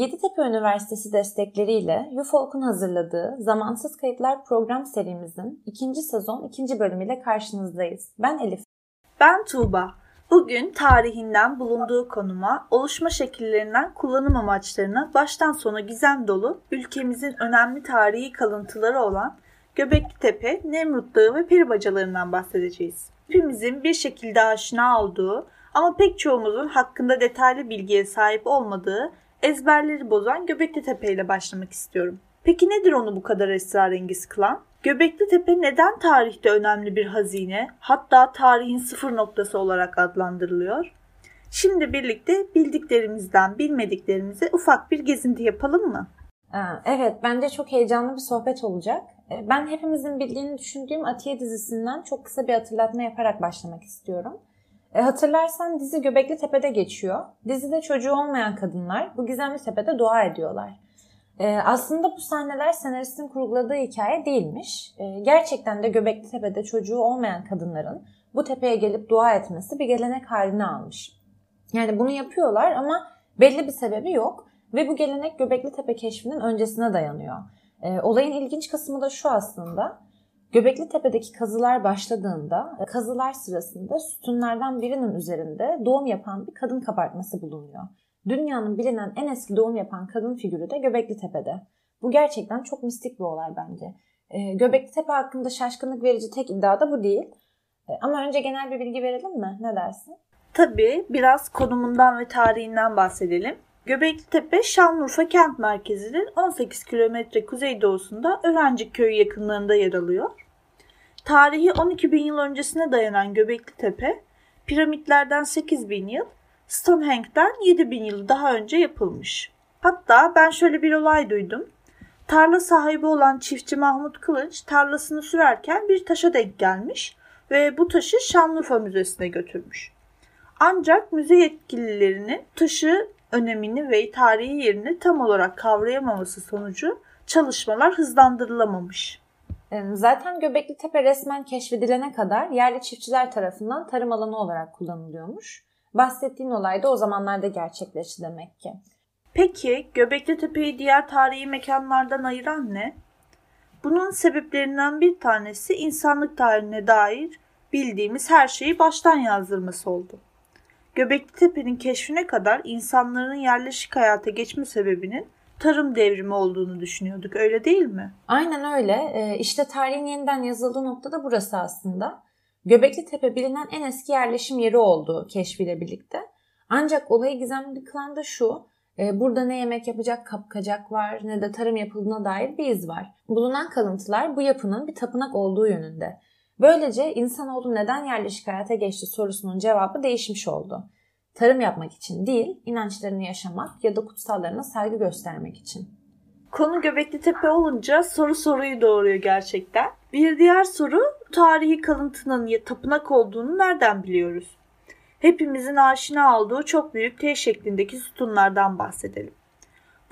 Yeditepe Üniversitesi destekleriyle UFOLK'un hazırladığı Zamansız Kayıtlar program serimizin ikinci sezon ikinci bölümüyle karşınızdayız. Ben Elif. Ben Tuğba. Bugün tarihinden bulunduğu konuma, oluşma şekillerinden kullanım amaçlarına baştan sona gizem dolu ülkemizin önemli tarihi kalıntıları olan Göbekli Tepe, Nemrut Dağı ve peribacalarından bahsedeceğiz. Hepimizin bir şekilde aşina olduğu ama pek çoğumuzun hakkında detaylı bilgiye sahip olmadığı ezberleri bozan Göbekli Tepe ile başlamak istiyorum. Peki nedir onu bu kadar esrarengiz kılan? Göbekli Tepe neden tarihte önemli bir hazine, hatta tarihin sıfır noktası olarak adlandırılıyor? Şimdi birlikte bildiklerimizden bilmediklerimize ufak bir gezinti yapalım mı? Evet, bence çok heyecanlı bir sohbet olacak. E, ben hepimizin bildiğini düşündüğüm Atiye dizisinden çok kısa bir hatırlatma yaparak başlamak istiyorum. E, hatırlarsan dizi Göbekli Tepe'de geçiyor. Dizide çocuğu olmayan kadınlar bu gizemli tepede dua ediyorlar. E, aslında bu sahneler senaristin kurguladığı hikaye değilmiş. E, gerçekten de Göbekli Tepe'de çocuğu olmayan kadınların bu tepeye gelip dua etmesi bir gelenek haline almış. Yani bunu yapıyorlar ama belli bir sebebi yok ve bu gelenek Göbekli Tepe keşfinin öncesine dayanıyor. E, olayın ilginç kısmı da şu aslında. Göbekli Tepe'deki kazılar başladığında kazılar sırasında sütunlardan birinin üzerinde doğum yapan bir kadın kabartması bulunuyor. Dünyanın bilinen en eski doğum yapan kadın figürü de Göbekli Tepe'de. Bu gerçekten çok mistik bir olay bence. E, Göbekli Tepe hakkında şaşkınlık verici tek iddia da bu değil. E, ama önce genel bir bilgi verelim mi? Ne dersin? Tabii biraz konumundan ve tarihinden bahsedelim. Göbekli Tepe Şanlıurfa kent merkezinin 18 kilometre kuzeydoğusunda Öğrenci Köyü yakınlarında yer alıyor. Tarihi 12 bin yıl öncesine dayanan Göbekli Tepe, piramitlerden 8 bin yıl, Stonehenge'den 7 bin yıl daha önce yapılmış. Hatta ben şöyle bir olay duydum. Tarla sahibi olan çiftçi Mahmut Kılıç tarlasını sürerken bir taşa denk gelmiş ve bu taşı Şanlıurfa Müzesi'ne götürmüş. Ancak müze yetkililerinin taşı önemini ve tarihi yerini tam olarak kavrayamaması sonucu çalışmalar hızlandırılamamış. Zaten Göbekli Tepe resmen keşfedilene kadar yerli çiftçiler tarafından tarım alanı olarak kullanılıyormuş. Bahsettiğin olay da o zamanlarda gerçekleşti demek ki. Peki Göbekli Tepe'yi diğer tarihi mekanlardan ayıran ne? Bunun sebeplerinden bir tanesi insanlık tarihine dair bildiğimiz her şeyi baştan yazdırması oldu. Göbekli Tepe'nin keşfine kadar insanların yerleşik hayata geçme sebebinin tarım devrimi olduğunu düşünüyorduk öyle değil mi? Aynen öyle. Ee, işte tarihin yeniden yazıldığı nokta da burası aslında. Göbekli Tepe bilinen en eski yerleşim yeri oldu keşfiyle birlikte. Ancak olayı gizemli kılan da şu. E, burada ne yemek yapacak kapkacak var ne de tarım yapıldığına dair bir iz var. Bulunan kalıntılar bu yapının bir tapınak olduğu yönünde. Böylece insanoğlu neden yerleşik hayata geçti sorusunun cevabı değişmiş oldu. Tarım yapmak için değil, inançlarını yaşamak ya da kutsallarına saygı göstermek için. Konu Göbekli Tepe olunca soru soruyu doğuruyor gerçekten. Bir diğer soru tarihi kalıntının tapınak olduğunu nereden biliyoruz? Hepimizin aşina olduğu çok büyük T şeklindeki sütunlardan bahsedelim.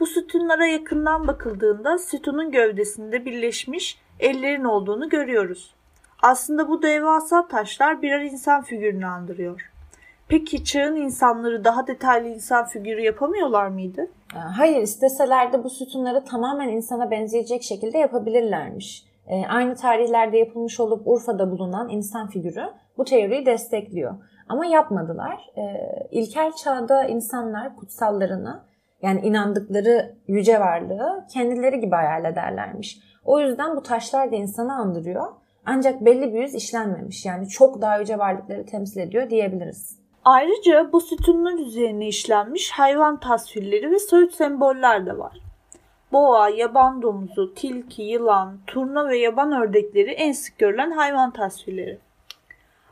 Bu sütunlara yakından bakıldığında sütunun gövdesinde birleşmiş ellerin olduğunu görüyoruz. Aslında bu devasa taşlar birer insan figürünü andırıyor. Peki çağın insanları daha detaylı insan figürü yapamıyorlar mıydı? Hayır isteseler de bu sütunları tamamen insana benzeyecek şekilde yapabilirlermiş. E, aynı tarihlerde yapılmış olup Urfa'da bulunan insan figürü bu teoriyi destekliyor. Ama yapmadılar. E, ilkel çağda insanlar kutsallarını yani inandıkları yüce varlığı kendileri gibi hayal ederlermiş. O yüzden bu taşlar da insanı andırıyor. Ancak belli bir yüz işlenmemiş. Yani çok daha yüce varlıkları temsil ediyor diyebiliriz. Ayrıca bu sütunlar üzerine işlenmiş hayvan tasvirleri ve soyut semboller de var. Boğa, yaban domuzu, tilki, yılan, turna ve yaban ördekleri en sık görülen hayvan tasvirleri.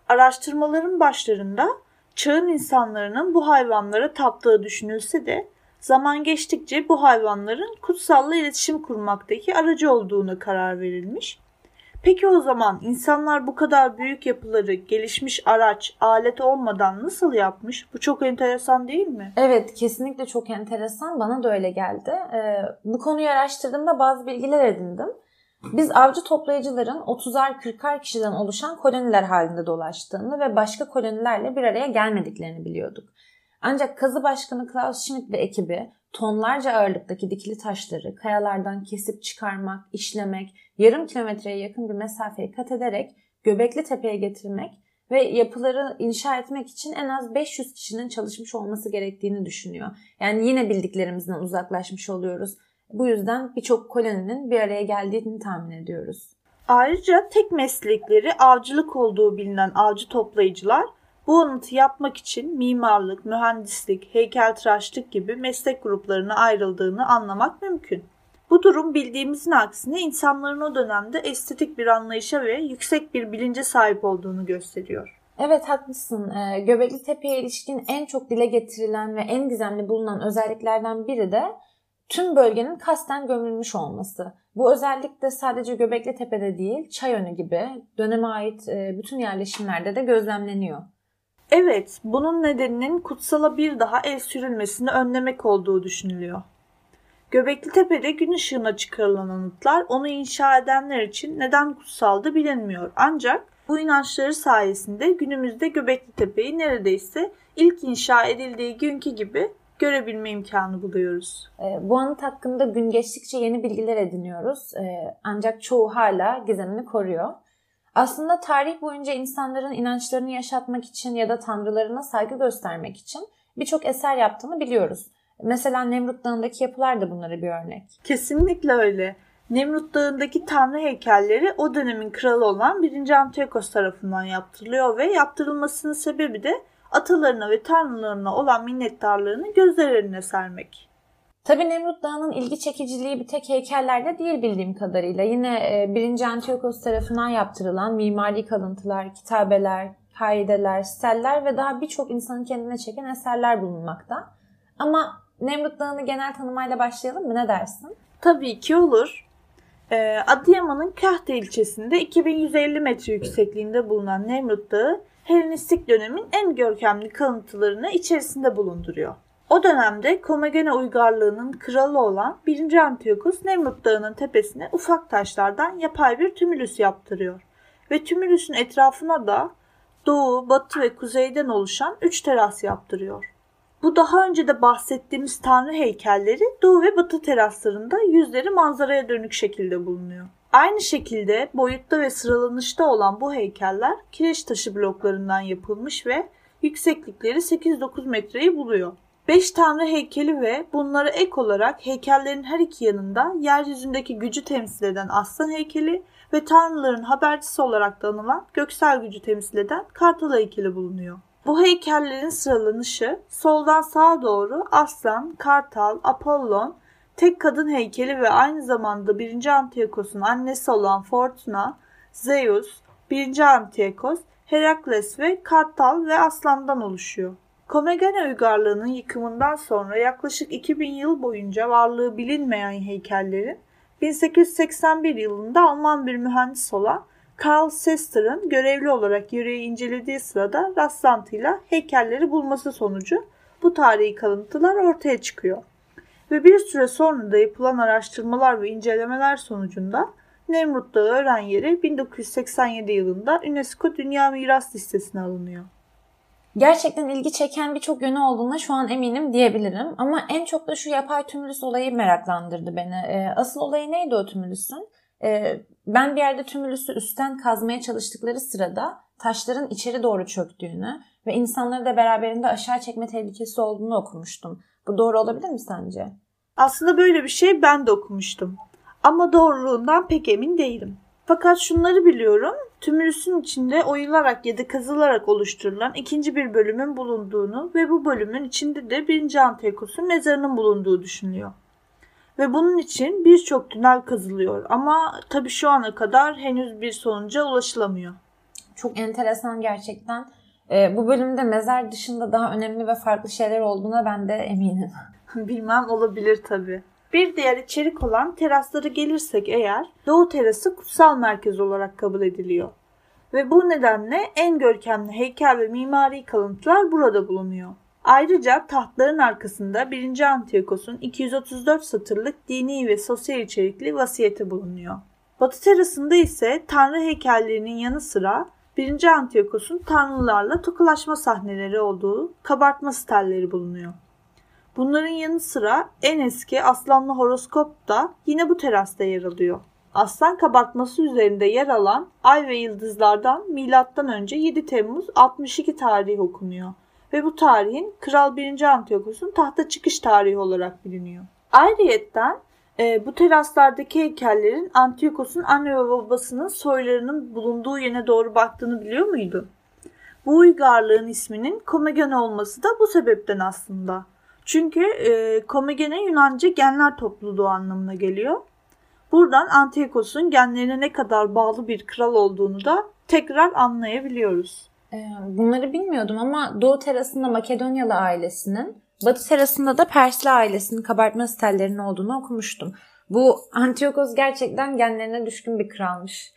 Araştırmaların başlarında çağın insanlarının bu hayvanlara taptığı düşünülse de zaman geçtikçe bu hayvanların kutsalla iletişim kurmaktaki aracı olduğuna karar verilmiş Peki o zaman insanlar bu kadar büyük yapıları gelişmiş araç, alet olmadan nasıl yapmış? Bu çok enteresan değil mi? Evet, kesinlikle çok enteresan. Bana da öyle geldi. Ee, bu konuyu araştırdığımda bazı bilgiler edindim. Biz avcı toplayıcıların 30'ar 40'ar kişiden oluşan koloniler halinde dolaştığını ve başka kolonilerle bir araya gelmediklerini biliyorduk. Ancak kazı başkanı Klaus Schmidt ve ekibi tonlarca ağırlıktaki dikili taşları kayalardan kesip çıkarmak, işlemek, yarım kilometreye yakın bir mesafeyi kat ederek Göbekli Tepe'ye getirmek ve yapıları inşa etmek için en az 500 kişinin çalışmış olması gerektiğini düşünüyor. Yani yine bildiklerimizden uzaklaşmış oluyoruz. Bu yüzden birçok koloninin bir araya geldiğini tahmin ediyoruz. Ayrıca tek meslekleri avcılık olduğu bilinen avcı toplayıcılar bu anıtı yapmak için mimarlık, mühendislik, heykeltıraşlık gibi meslek gruplarına ayrıldığını anlamak mümkün. Bu durum bildiğimizin aksine insanların o dönemde estetik bir anlayışa ve yüksek bir bilince sahip olduğunu gösteriyor. Evet haklısın. Ee, Göbekli Tepe'ye ilişkin en çok dile getirilen ve en gizemli bulunan özelliklerden biri de tüm bölgenin kasten gömülmüş olması. Bu özellik de sadece Göbekli Tepe'de değil, Çayönü gibi döneme ait e, bütün yerleşimlerde de gözlemleniyor. Evet, bunun nedeninin kutsala bir daha el sürülmesini önlemek olduğu düşünülüyor. Göbekli Tepe'de gün ışığına çıkarılan anıtlar onu inşa edenler için neden kutsaldı bilinmiyor. Ancak bu inançları sayesinde günümüzde Göbekli Tepe'yi neredeyse ilk inşa edildiği günkü gibi görebilme imkanı buluyoruz. E, bu anıt hakkında gün geçtikçe yeni bilgiler ediniyoruz. E, ancak çoğu hala gizemini koruyor. Aslında tarih boyunca insanların inançlarını yaşatmak için ya da tanrılarına saygı göstermek için birçok eser yaptığını biliyoruz. Mesela Nemrut Dağı'ndaki yapılar da bunlara bir örnek. Kesinlikle öyle. Nemrut Dağı'ndaki tanrı heykelleri o dönemin kralı olan 1. Antiochos tarafından yaptırılıyor ve yaptırılmasının sebebi de atalarına ve tanrılarına olan minnettarlığını gözler önüne sermek. Tabi Nemrut Dağı'nın ilgi çekiciliği bir tek heykellerde değil bildiğim kadarıyla. Yine 1. E, Antiochos tarafından yaptırılan mimari kalıntılar, kitabeler, kaideler, steller ve daha birçok insanın kendine çeken eserler bulunmakta. Ama Nemrut Dağı'nı genel tanımayla başlayalım mı? Ne dersin? Tabii ki olur. Ee, Adıyaman'ın Kahte ilçesinde 2150 metre yüksekliğinde bulunan Nemrut Dağı, Helenistik dönemin en görkemli kalıntılarını içerisinde bulunduruyor. O dönemde Komagene uygarlığının kralı olan 1. Antiochus Nemrut Dağı'nın tepesine ufak taşlardan yapay bir tümülüs yaptırıyor. Ve tümülüsün etrafına da doğu, batı ve kuzeyden oluşan 3 teras yaptırıyor. Bu daha önce de bahsettiğimiz tanrı heykelleri doğu ve batı teraslarında yüzleri manzaraya dönük şekilde bulunuyor. Aynı şekilde boyutta ve sıralanışta olan bu heykeller kireç taşı bloklarından yapılmış ve yükseklikleri 8-9 metreyi buluyor. 5 tanrı heykeli ve bunlara ek olarak heykellerin her iki yanında yeryüzündeki gücü temsil eden aslan heykeli ve tanrıların habercisi olarak da anılan göksel gücü temsil eden kartal heykeli bulunuyor. Bu heykellerin sıralanışı soldan sağa doğru aslan, kartal, apollon, tek kadın heykeli ve aynı zamanda 1. Antiochos'un annesi olan Fortuna, Zeus, 1. Antiochos, Herakles ve Kartal ve Aslan'dan oluşuyor. Komagene uygarlığının yıkımından sonra yaklaşık 2000 yıl boyunca varlığı bilinmeyen heykellerin 1881 yılında Alman bir mühendis olan Karl Sester'ın görevli olarak yüreği incelediği sırada rastlantıyla heykelleri bulması sonucu bu tarihi kalıntılar ortaya çıkıyor. Ve bir süre sonra da yapılan araştırmalar ve incelemeler sonucunda Nemrut Dağı öğren yeri 1987 yılında UNESCO Dünya Miras Listesi'ne alınıyor. Gerçekten ilgi çeken birçok yönü olduğuna şu an eminim diyebilirim. Ama en çok da şu yapay tümülüs olayı meraklandırdı beni. Ee, asıl olayı neydi o tümülüsün? Ee, ben bir yerde tümülüsü üstten kazmaya çalıştıkları sırada taşların içeri doğru çöktüğünü ve insanları da beraberinde aşağı çekme tehlikesi olduğunu okumuştum. Bu doğru olabilir mi sence? Aslında böyle bir şey ben de okumuştum. Ama doğruluğundan pek emin değilim. Fakat şunları biliyorum. Tümülüsün içinde oyularak ya da kazılarak oluşturulan ikinci bir bölümün bulunduğunu ve bu bölümün içinde de birinci Antiochos'un mezarının bulunduğu düşünülüyor. Ve bunun için birçok tünel kazılıyor ama tabii şu ana kadar henüz bir sonuca ulaşılamıyor. Çok enteresan gerçekten. Ee, bu bölümde mezar dışında daha önemli ve farklı şeyler olduğuna ben de eminim. Bilmem olabilir tabii. Bir diğer içerik olan teraslara gelirsek eğer Doğu terası kutsal merkez olarak kabul ediliyor. Ve bu nedenle en görkemli heykel ve mimari kalıntılar burada bulunuyor. Ayrıca tahtların arkasında 1. Antiochos'un 234 satırlık dini ve sosyal içerikli vasiyeti bulunuyor. Batı terasında ise tanrı heykellerinin yanı sıra 1. Antiochos'un tanrılarla tokalaşma sahneleri olduğu kabartma stelleri bulunuyor. Bunların yanı sıra en eski aslanlı horoskop da yine bu terasta yer alıyor. Aslan kabartması üzerinde yer alan ay ve yıldızlardan M.Ö. 7 Temmuz 62 tarihi okunuyor ve bu tarihin Kral 1. Antiyokos'un tahta çıkış tarihi olarak biliniyor. Ayrıyetten e, bu teraslardaki heykellerin Antiyokos'un anne ve babasının soylarının bulunduğu yöne doğru baktığını biliyor muydun? Bu uygarlığın isminin Komagene olması da bu sebepten aslında. Çünkü e, Komagene Yunanca genler topluluğu anlamına geliyor. Buradan Antiyokos'un genlerine ne kadar bağlı bir kral olduğunu da tekrar anlayabiliyoruz. Ee, bunları bilmiyordum ama Doğu terasında Makedonyalı ailesinin, Batı terasında da Persli ailesinin kabartma stellerinin olduğunu okumuştum. Bu Antiyokos gerçekten genlerine düşkün bir kralmış.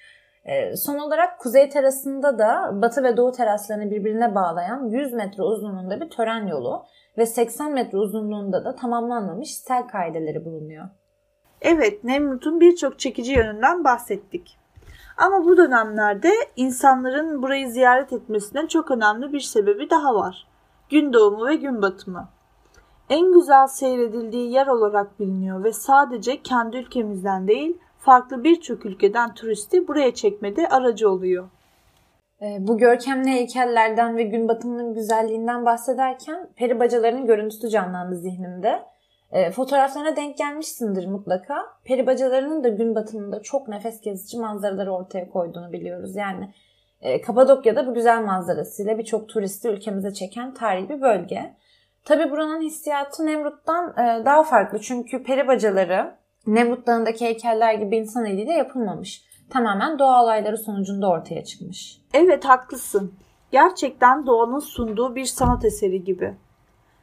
Ee, son olarak kuzey terasında da batı ve doğu teraslarını birbirine bağlayan 100 metre uzunluğunda bir tören yolu ve 80 metre uzunluğunda da tamamlanmamış stel kaideleri bulunuyor. Evet, Nemrut'un birçok çekici yönünden bahsettik. Ama bu dönemlerde insanların burayı ziyaret etmesine çok önemli bir sebebi daha var. Gün doğumu ve gün batımı. En güzel seyredildiği yer olarak biliniyor ve sadece kendi ülkemizden değil, farklı birçok ülkeden turisti buraya çekmede aracı oluyor. Ee, bu görkemli heykellerden ve gün batımının güzelliğinden bahsederken peri bacalarının görüntüsü canlandı zihnimde. E, fotoğraflarına denk gelmişsindir mutlaka. Peri bacalarının da gün batımında çok nefes kesici manzaraları ortaya koyduğunu biliyoruz. Yani e, Kapadokya'da bu güzel manzarasıyla birçok turisti ülkemize çeken tarihi bir bölge. Tabi buranın hissiyatı Nemrut'tan e, daha farklı. Çünkü peri bacaları Nemrut Dağı'ndaki heykeller gibi insan eliyle yapılmamış. Tamamen doğa olayları sonucunda ortaya çıkmış. Evet haklısın. Gerçekten doğanın sunduğu bir sanat eseri gibi.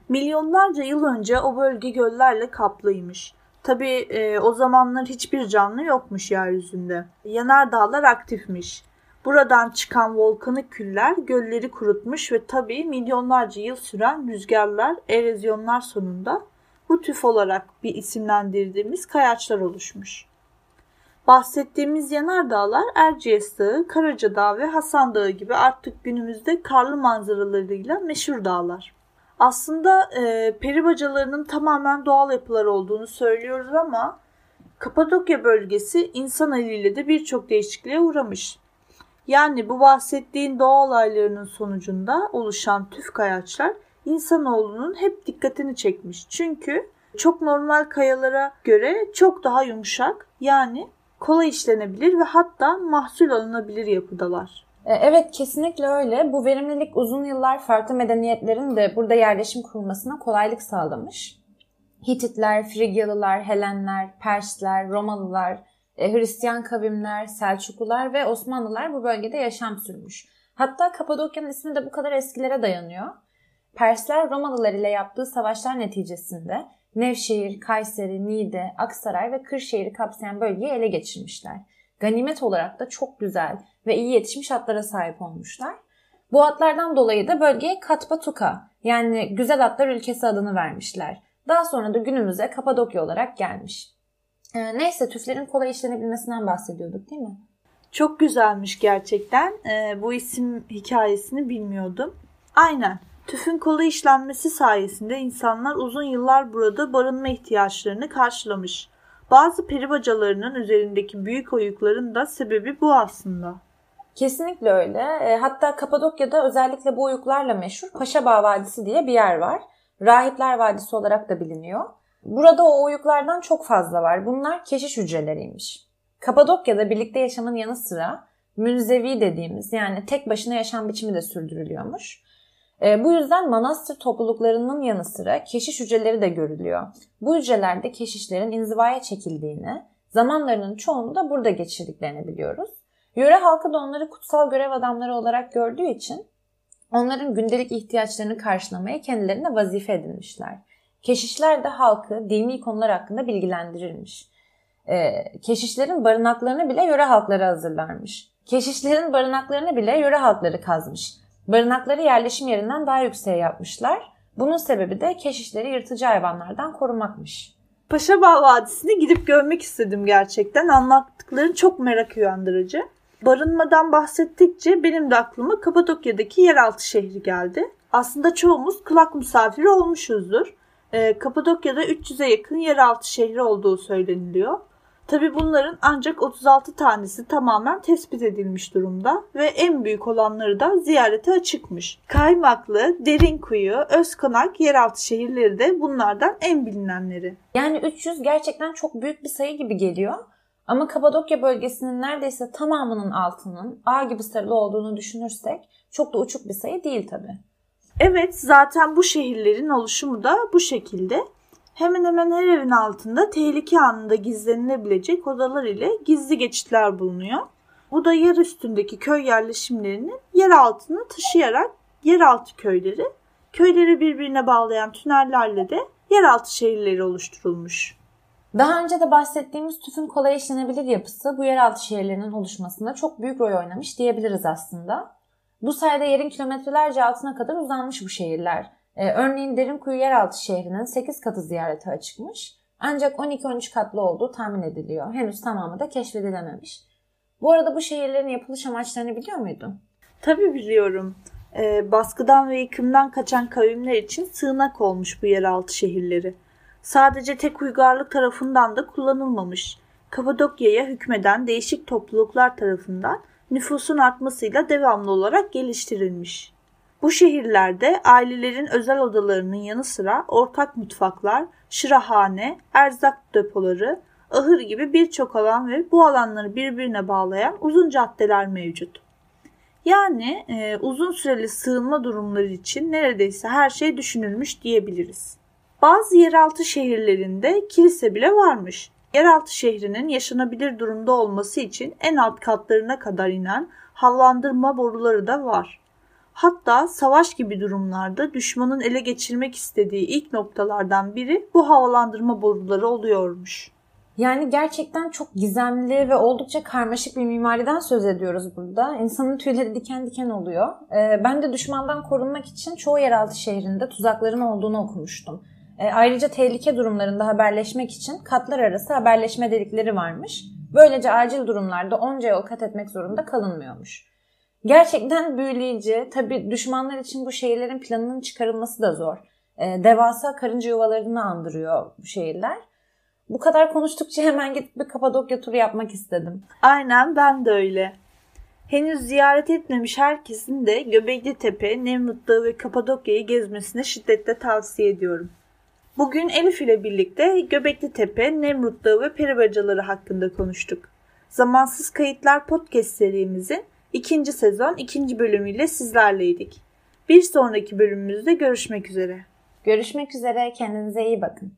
Milyonlarca yıl önce o bölge göllerle kaplıymış. Tabi e, o zamanlar hiçbir canlı yokmuş yeryüzünde. Yanardağlar aktifmiş. Buradan çıkan volkanik küller gölleri kurutmuş ve tabi milyonlarca yıl süren rüzgarlar, erozyonlar sonunda bu tüf olarak bir isimlendirdiğimiz kayaçlar oluşmuş. Bahsettiğimiz yanardağlar Erciyes Dağı, Karaca Dağı ve Hasan Dağı gibi artık günümüzde karlı manzaralarıyla meşhur dağlar. Aslında e, peri bacalarının tamamen doğal yapılar olduğunu söylüyoruz ama Kapadokya bölgesi insan eliyle de birçok değişikliğe uğramış. Yani bu bahsettiğin doğa olaylarının sonucunda oluşan tüf kayaçlar insanoğlunun hep dikkatini çekmiş. Çünkü çok normal kayalara göre çok daha yumuşak yani kolay işlenebilir ve hatta mahsul alınabilir yapıdalar. E, evet kesinlikle öyle. Bu verimlilik uzun yıllar farklı medeniyetlerin de burada yerleşim kurmasına kolaylık sağlamış. Hititler, Frigyalılar, Helenler, Persler, Romalılar, e, Hristiyan kavimler, Selçuklular ve Osmanlılar bu bölgede yaşam sürmüş. Hatta Kapadokya'nın ismi de bu kadar eskilere dayanıyor. Persler Romalılar ile yaptığı savaşlar neticesinde Nevşehir, Kayseri, Niğde, Aksaray ve Kırşehir'i kapsayan bölgeyi ele geçirmişler. Ganimet olarak da çok güzel ve iyi yetişmiş atlara sahip olmuşlar. Bu atlardan dolayı da bölgeye Katpatuka yani güzel atlar ülkesi adını vermişler. Daha sonra da günümüze Kapadokya olarak gelmiş. Ee, neyse tüflerin kolay işlenebilmesinden bahsediyorduk değil mi? Çok güzelmiş gerçekten. Ee, bu isim hikayesini bilmiyordum. Aynen. Tüfün kolay işlenmesi sayesinde insanlar uzun yıllar burada barınma ihtiyaçlarını karşılamış. Bazı peri bacalarının üzerindeki büyük oyukların da sebebi bu aslında. Kesinlikle öyle. E, hatta Kapadokya'da özellikle bu oyuklarla meşhur Paşabağ Vadisi diye bir yer var. Rahipler Vadisi olarak da biliniyor. Burada o oyuklardan çok fazla var. Bunlar keşiş hücreleriymiş. Kapadokya'da birlikte yaşamın yanı sıra münzevi dediğimiz yani tek başına yaşam biçimi de sürdürülüyormuş. E, bu yüzden manastır topluluklarının yanı sıra keşiş hücreleri de görülüyor. Bu hücrelerde keşişlerin inzivaya çekildiğini, zamanlarının çoğunu da burada geçirdiklerini biliyoruz. Yöre halkı da onları kutsal görev adamları olarak gördüğü için onların gündelik ihtiyaçlarını karşılamaya kendilerine vazife edinmişler. Keşişler de halkı dini konular hakkında bilgilendirilmiş. E, keşişlerin barınaklarını bile yöre halkları hazırlarmış. Keşişlerin barınaklarını bile yöre halkları kazmış. Barınakları yerleşim yerinden daha yükseğe yapmışlar. Bunun sebebi de keşişleri yırtıcı hayvanlardan korumakmış. Paşabağ Vadisi'ni gidip görmek istedim gerçekten. Anlattıkları çok merak uyandırıcı. Barınmadan bahsettikçe benim de aklıma Kapadokya'daki yeraltı şehri geldi. Aslında çoğumuz kulak misafiri olmuşuzdur. e, Kapadokya'da 300'e yakın yeraltı şehri olduğu söyleniliyor. Tabi bunların ancak 36 tanesi tamamen tespit edilmiş durumda ve en büyük olanları da ziyarete açıkmış. Kaymaklı, Derinkuyu, Özkonak yeraltı şehirleri de bunlardan en bilinenleri. Yani 300 gerçekten çok büyük bir sayı gibi geliyor. Ama Kapadokya bölgesinin neredeyse tamamının altının ağ gibi sarılı olduğunu düşünürsek çok da uçuk bir sayı değil tabi. Evet zaten bu şehirlerin oluşumu da bu şekilde. Hemen hemen her evin altında tehlike anında gizlenilebilecek odalar ile gizli geçitler bulunuyor. Bu da yer üstündeki köy yerleşimlerinin yer altına taşıyarak yeraltı köyleri, köyleri birbirine bağlayan tünellerle de yeraltı şehirleri oluşturulmuş. Daha önce de bahsettiğimiz tüfün kolay işlenebilir yapısı bu yeraltı şehirlerinin oluşmasında çok büyük rol oynamış diyebiliriz aslında. Bu sayede yerin kilometrelerce altına kadar uzanmış bu şehirler. Ee, örneğin Derinkuyu yeraltı şehrinin 8 katı ziyarete açıkmış. Ancak 12-13 katlı olduğu tahmin ediliyor. Henüz tamamı da keşfedilememiş. Bu arada bu şehirlerin yapılış amaçlarını biliyor muydun? Tabii biliyorum. Ee, baskıdan ve yıkımdan kaçan kavimler için sığınak olmuş bu yeraltı şehirleri. Sadece tek uygarlık tarafından da kullanılmamış. Kapadokya'ya hükmeden değişik topluluklar tarafından nüfusun artmasıyla devamlı olarak geliştirilmiş. Bu şehirlerde ailelerin özel odalarının yanı sıra ortak mutfaklar, şırahane, erzak depoları, ahır gibi birçok alan ve bu alanları birbirine bağlayan uzun caddeler mevcut. Yani e, uzun süreli sığınma durumları için neredeyse her şey düşünülmüş diyebiliriz. Bazı yeraltı şehirlerinde kilise bile varmış. Yeraltı şehrinin yaşanabilir durumda olması için en alt katlarına kadar inen havlandırma boruları da var. Hatta savaş gibi durumlarda düşmanın ele geçirmek istediği ilk noktalardan biri bu havalandırma boruları oluyormuş. Yani gerçekten çok gizemli ve oldukça karmaşık bir mimariden söz ediyoruz burada. İnsanın tüyleri diken diken oluyor. Ee, ben de düşmandan korunmak için çoğu yeraltı şehrinde tuzakların olduğunu okumuştum. Ee, ayrıca tehlike durumlarında haberleşmek için katlar arası haberleşme delikleri varmış. Böylece acil durumlarda onca yol kat etmek zorunda kalınmıyormuş. Gerçekten büyüleyici. Tabi düşmanlar için bu şehirlerin planının çıkarılması da zor. Ee, devasa karınca yuvalarını andırıyor bu şehirler. Bu kadar konuştukça hemen gidip bir Kapadokya turu yapmak istedim. Aynen ben de öyle. Henüz ziyaret etmemiş herkesin de Göbekli Tepe, Nemrut Dağı ve Kapadokya'yı gezmesini şiddetle tavsiye ediyorum. Bugün Elif ile birlikte Göbekli Tepe, Nemrut Dağı ve peribacaları hakkında konuştuk. Zamansız Kayıtlar podcast serimizin ikinci sezon ikinci bölümüyle sizlerleydik. Bir sonraki bölümümüzde görüşmek üzere. Görüşmek üzere. Kendinize iyi bakın.